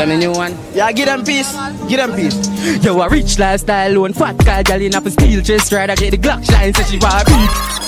Alive? You done a new one? Yeah, give them peace. Give them peace. Yo, a rich lifestyle loan. Fat guy, gal in a steel chest. Try to get the Glock line, so she want beat.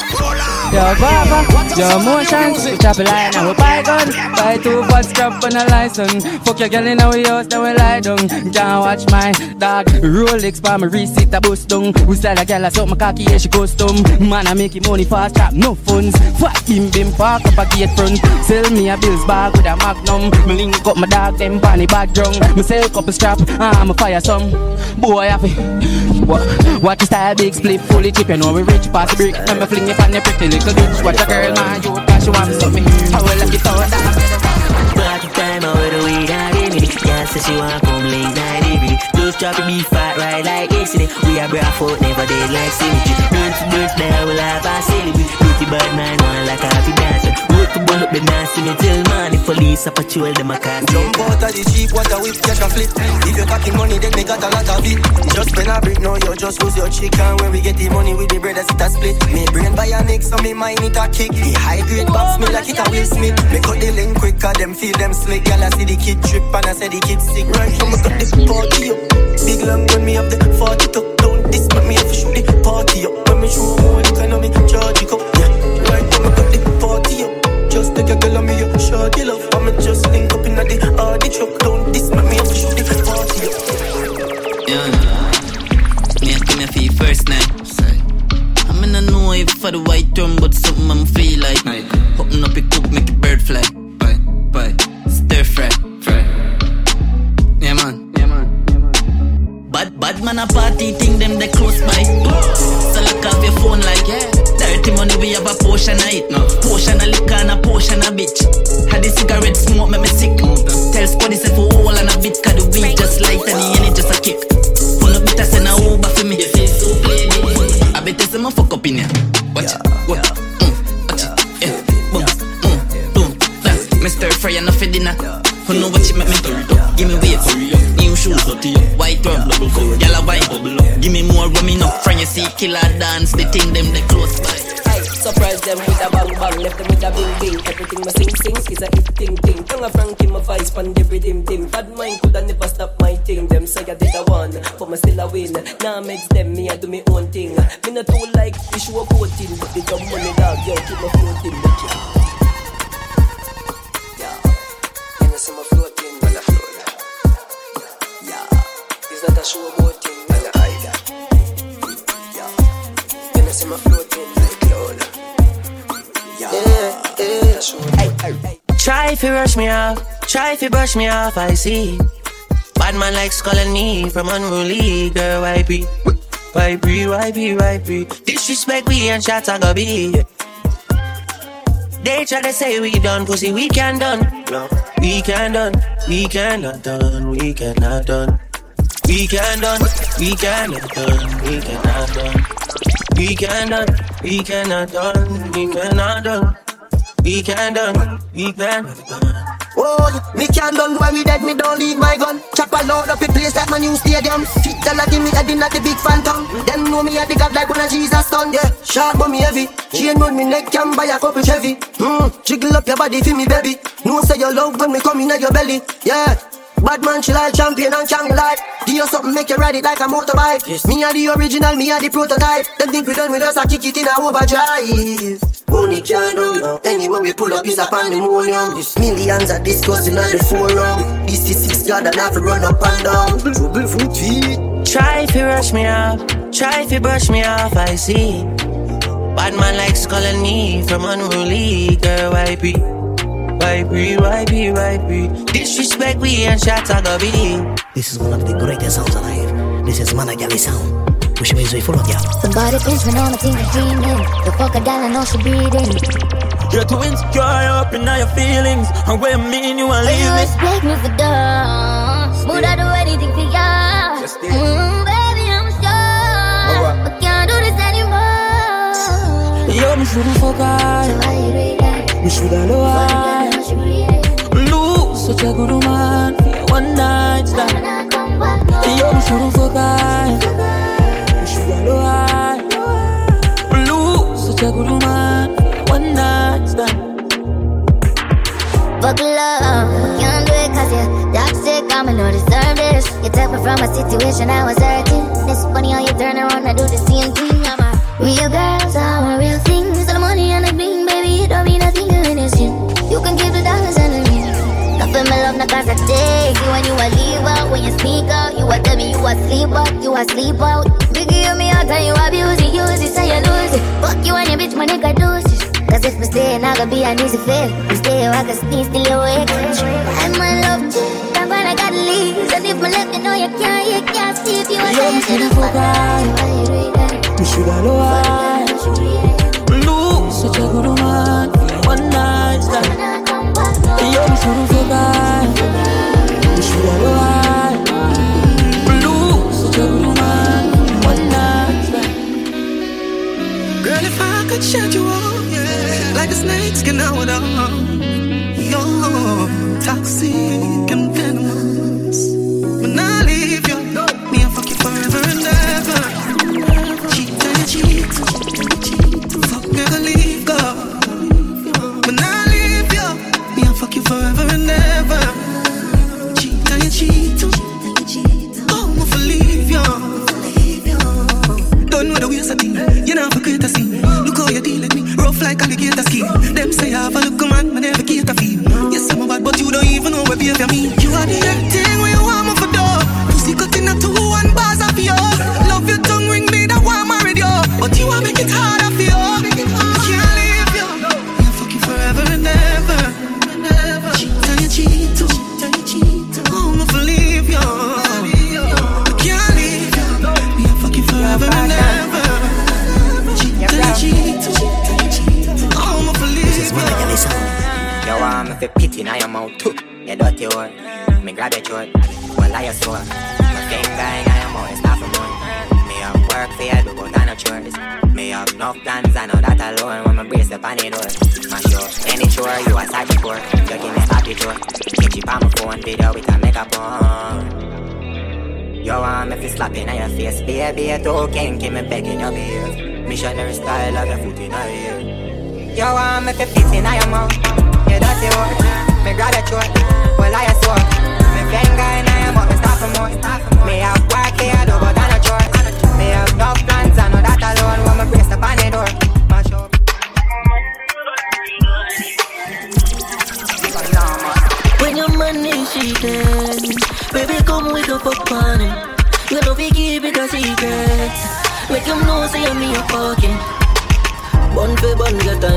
Yo, Baba, yo, motions, we chop a line, I will buy gun. Buy two bud strap on a license. Fuck your girl in our house, then we lie down. Can't watch my dog. Rolex, by my receipt, a bust down. We style a girl, I suck my cocky, yeah, she custom. Man, I make it money fast, chop no funds. Fuck him, bim, park up a gate front. Sell me a bills bag with a magnum. Me link up my dog, them panny bag drunk. Me sell couple strap, ah, I'm a fire some. Boy, happy. What, what the style, big split, fully chip, you know we rich, pass the brick. Let me fling it on the pretty little bitch. Watch a girl, man, you cause she want to me. I will let it out, that Party time, I with a weed in it. Yeah, say she want come late night. Just it, be fat right like yesterday. We are barefoot, never dead like symmetry. Burn to I will have a celebrate. Pretty bad man, one like a happy dancer. Work to ball up the dance, me till. If police a patrol, them a can't Jump out of the jeep, what a whip, catch a flip. If you cocky money, then me got a lot of it. Just spend a brick, now you just lose your chicken. When we get the money we the bread, that's it a split. Me brain bionic, so me mind it a kick. The high grade box me like it a Will Smith. Me cut the link quicker, them feel them slick. Girl, I see the kid trip and I say the kid sick. Right, so me cut the party up. Big long when me have the 40 tuck down. This make me have to shoot the party up. When me show more economy, charge it up. Yeah, right, so me cut the party up. Just take a girl on me, you short the love. I'ma just link up in the uh, the truck down. This make me have to shoot the party up. Yeah. Me give me a feel first night. I mean I know if for the white drum, but something I'm feel like. Open up it cook, make it bird fly. Bye, bye. They close by. So look off your phone like yeah. Dirty money we have a portion of it. No. Portion of liquor and a portion of bitch. Had the cigarette smoke make me sick. Tell Spuddy say for all and a bit cause the weed just light and the energy just a kick. Pull up bitter send a Uber for me. I bet you say my fuck up in here. Watch it. What? Mm, watch it. Yeah. Boom. Mm, boom. Me stir fry enough for dinner. Who know what you make me do? Give me weight. New shoes. White rum. More rum enough. Friend you see killer dance. The thing them they close by. Surprise them with a bang bang, left them with a bing bing. Everything my sing sing is a hit ting ting. Tongue a Frankie, my vice pan the rhythm. Bad mind coulda never stop my thing. Them say I did a one, but me still a win. Now makes them me I do me own thing. Me not too like issue a voting, but they come money dog, yo keep my floating. Yeah. Yeah, float. Yeah, is that a show about Yeah, and I see my floating like cloud. Yeah, yeah, hey, hey. Try if you rush me off, try if you brush me off, I see. Bad man likes calling me from unruly, girl, why be? Why be, why be, why be? Disrespect we and shots I go be. They try to say we done, pussy, we can done. We can done, we cannot done, we cannot done. We can done, we cannot done, we cannot done. We can done, we cannot we cannot done, we cannot done. We can done, we can done. Oh, me can't done why we dead, me don't leave my gun. Chop a load up a place like my new stadium. The lot in me head in like the big phantom. Them know me at the god like when a Jesus done, yeah. Sharp but me heavy. Chain on me neck can buy a couple Chevy. Hmm, jiggle up your body for me, baby. No say your love when me come in at your belly, yeah. Bad man, chill like champion and can't life. Do you something, make you ride it like a motorbike. Me are the original, me are the prototype. Them think we done with us, I kick it in a overdrive. Money can't run now. Anyway, we pull up is a pandemonium. This millions are discussing on the forum. This is six God and have to run up and down. Trouble foot feet. Try if you rush me off, try if you brush me off, I see. Bad man likes calling me from unruly, girl, why be? Why be, why be, why be? Disrespect we and shots I go be. This is one of the greatest sounds alive. This is Managali sound. Which means we full of y'all. Somebody pinch me on my team dreaming. The fuck a gal I know she breathing. You're too insecure, you're up in all your feelings. And where I mean you want leave You respect me for done. Would I do anything for ya? Just stay. Mm, baby, I'm sure. But can't do this anymore. Yo, me shouldn't fuck high. Me shoulda know such a good woman for one night stand. Yo, me shouldn't fuck high. Me shoulda know high. Lose such a good woman for one night stand. Fuck love, can't do it cause you're toxic. I'm going to deserve this. You took me from a situation I was hurting. It's funny how you turn around and do the same thing. I'm a real girl, so I'm a real thing. So the money and the bling, baby, it don't mean nothing Nothing my love, not cause I take you when you a leave out. When you sneak out, you a tell me you a sleep out, you a sleep out. Biggie, you me out and you abuse it, use it, so you lose it. Fuck you and your bitch, my nigga, this. Cause if we stay, not gonna be an easy fit. We stay, I can sneak, still awake. I'm my love, I'm gonna gotta leave. And if my left, you know you can't, you can't see if you are Yo, me shouldn't fuck high. Me shoulda know high. Lose such a good woman one night stand. Know high. Lose such a night. Girl, if I could shed you all, yeah, like a snake skin out of You're toxic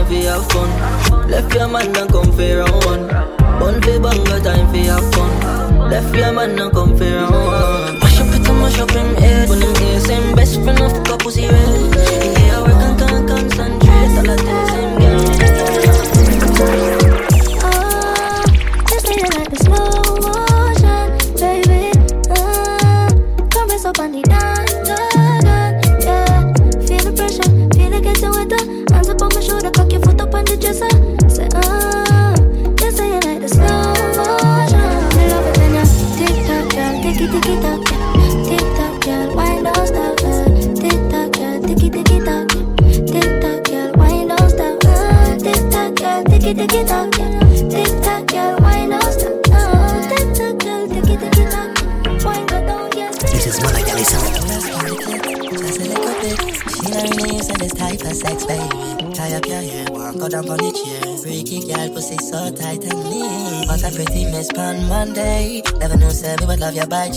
for have fun. Left your man and come for round one Bun bun, got time for have fun. Left your man and come for round one Mash up it and mash up him head. When him hear same best friend of the couple see red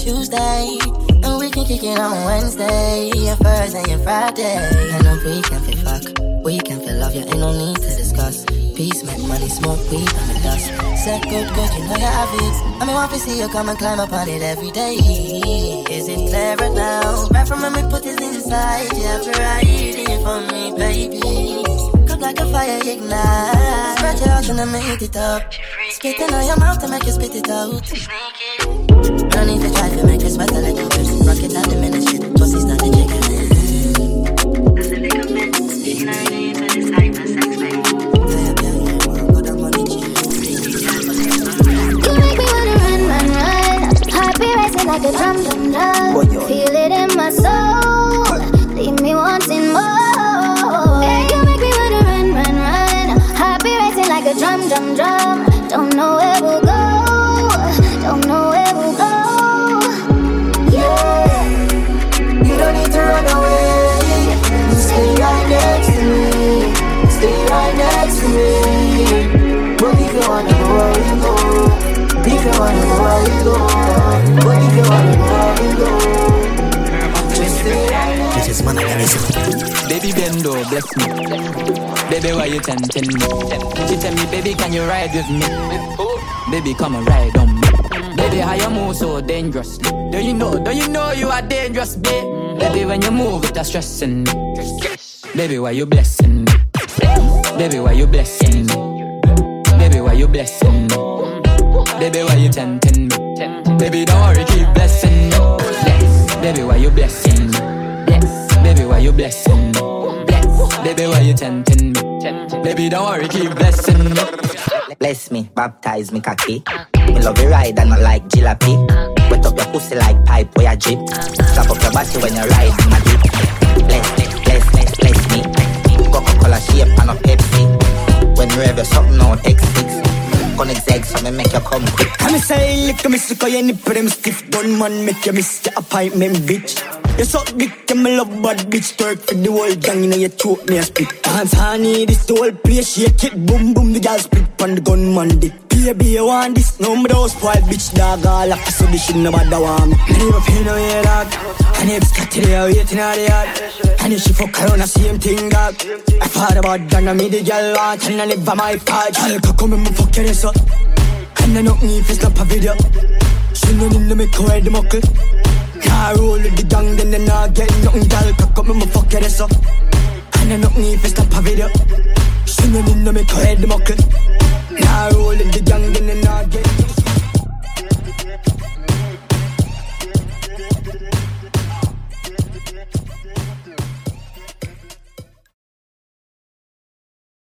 Tuesday. And we can kick it on Wednesday, and Thursday and Friday. And weekend we fuck. Weekend for love, you ain't no need to discuss. Peace, make money, smoke weed, and the dust. Said good, good, you know you have it. I mean, want to see you come and climb up on it every day. Is it clearer now? Right from when we put it inside, you have to it for me, baby. Come like a fire ignite. Spread your out and I make it up. Spit it on your mouth and make you spit it out. Like a drum, drum, drum. Feel it in my soul. Baby Bendo, bless me. Baby, why you tempting me? She tell me, baby, can you ride with me? Baby, come and ride on me. Baby, how you move so dangerously? Do you know, do you know you are dangerous, babe? Baby, when you move, it's stressing me. Baby, why you blessing me? Baby, why you blessing me? Baby, why you blessing me? Baby, why you tempting me? Baby, don't worry, keep blessing me. Baby, why you blessing me? Baby, why you blessing me? Baby, why you tempting me? Baby, don't worry, keep blessing me. Bless me, baptize me cocky. Me love you ride and not like jalopy. Wet up your pussy like pipe where you drip. Slap up your body when you ride in my dip. Bless me, bless me, bless me. Coca-Cola shape and a Pepsi. When you have your something on take six. Connect eggs so me make you come quick. Come say, lick me sick of your nipple, them stiff gun man, make you miss your appointment, bitch. You suck dick, and me love bad bitch, twerk for the whole gang, you know you choke me a spit. Dance honey, this the whole place, shake it, boom boom, the girl split on the gun man dick. Baby, you want this? No, me those spoiled bitch, dog, all up, so this shit nobody want me. Me never pay no way, dog. And if Scott today, waiting on the yard. And if she fuck around, the same thing, dog. I thought about done, me the girl want, and I live on my part. Girl, come and fuck your ass up. And I me if it's not a video. She no need to make her head muckle. Car roll with the gang, then they not get nothing, girl. Cock up me, me fuck ass up. And I me if it's not a video. No need to make her head muckle. Car roll with the gang, then they not get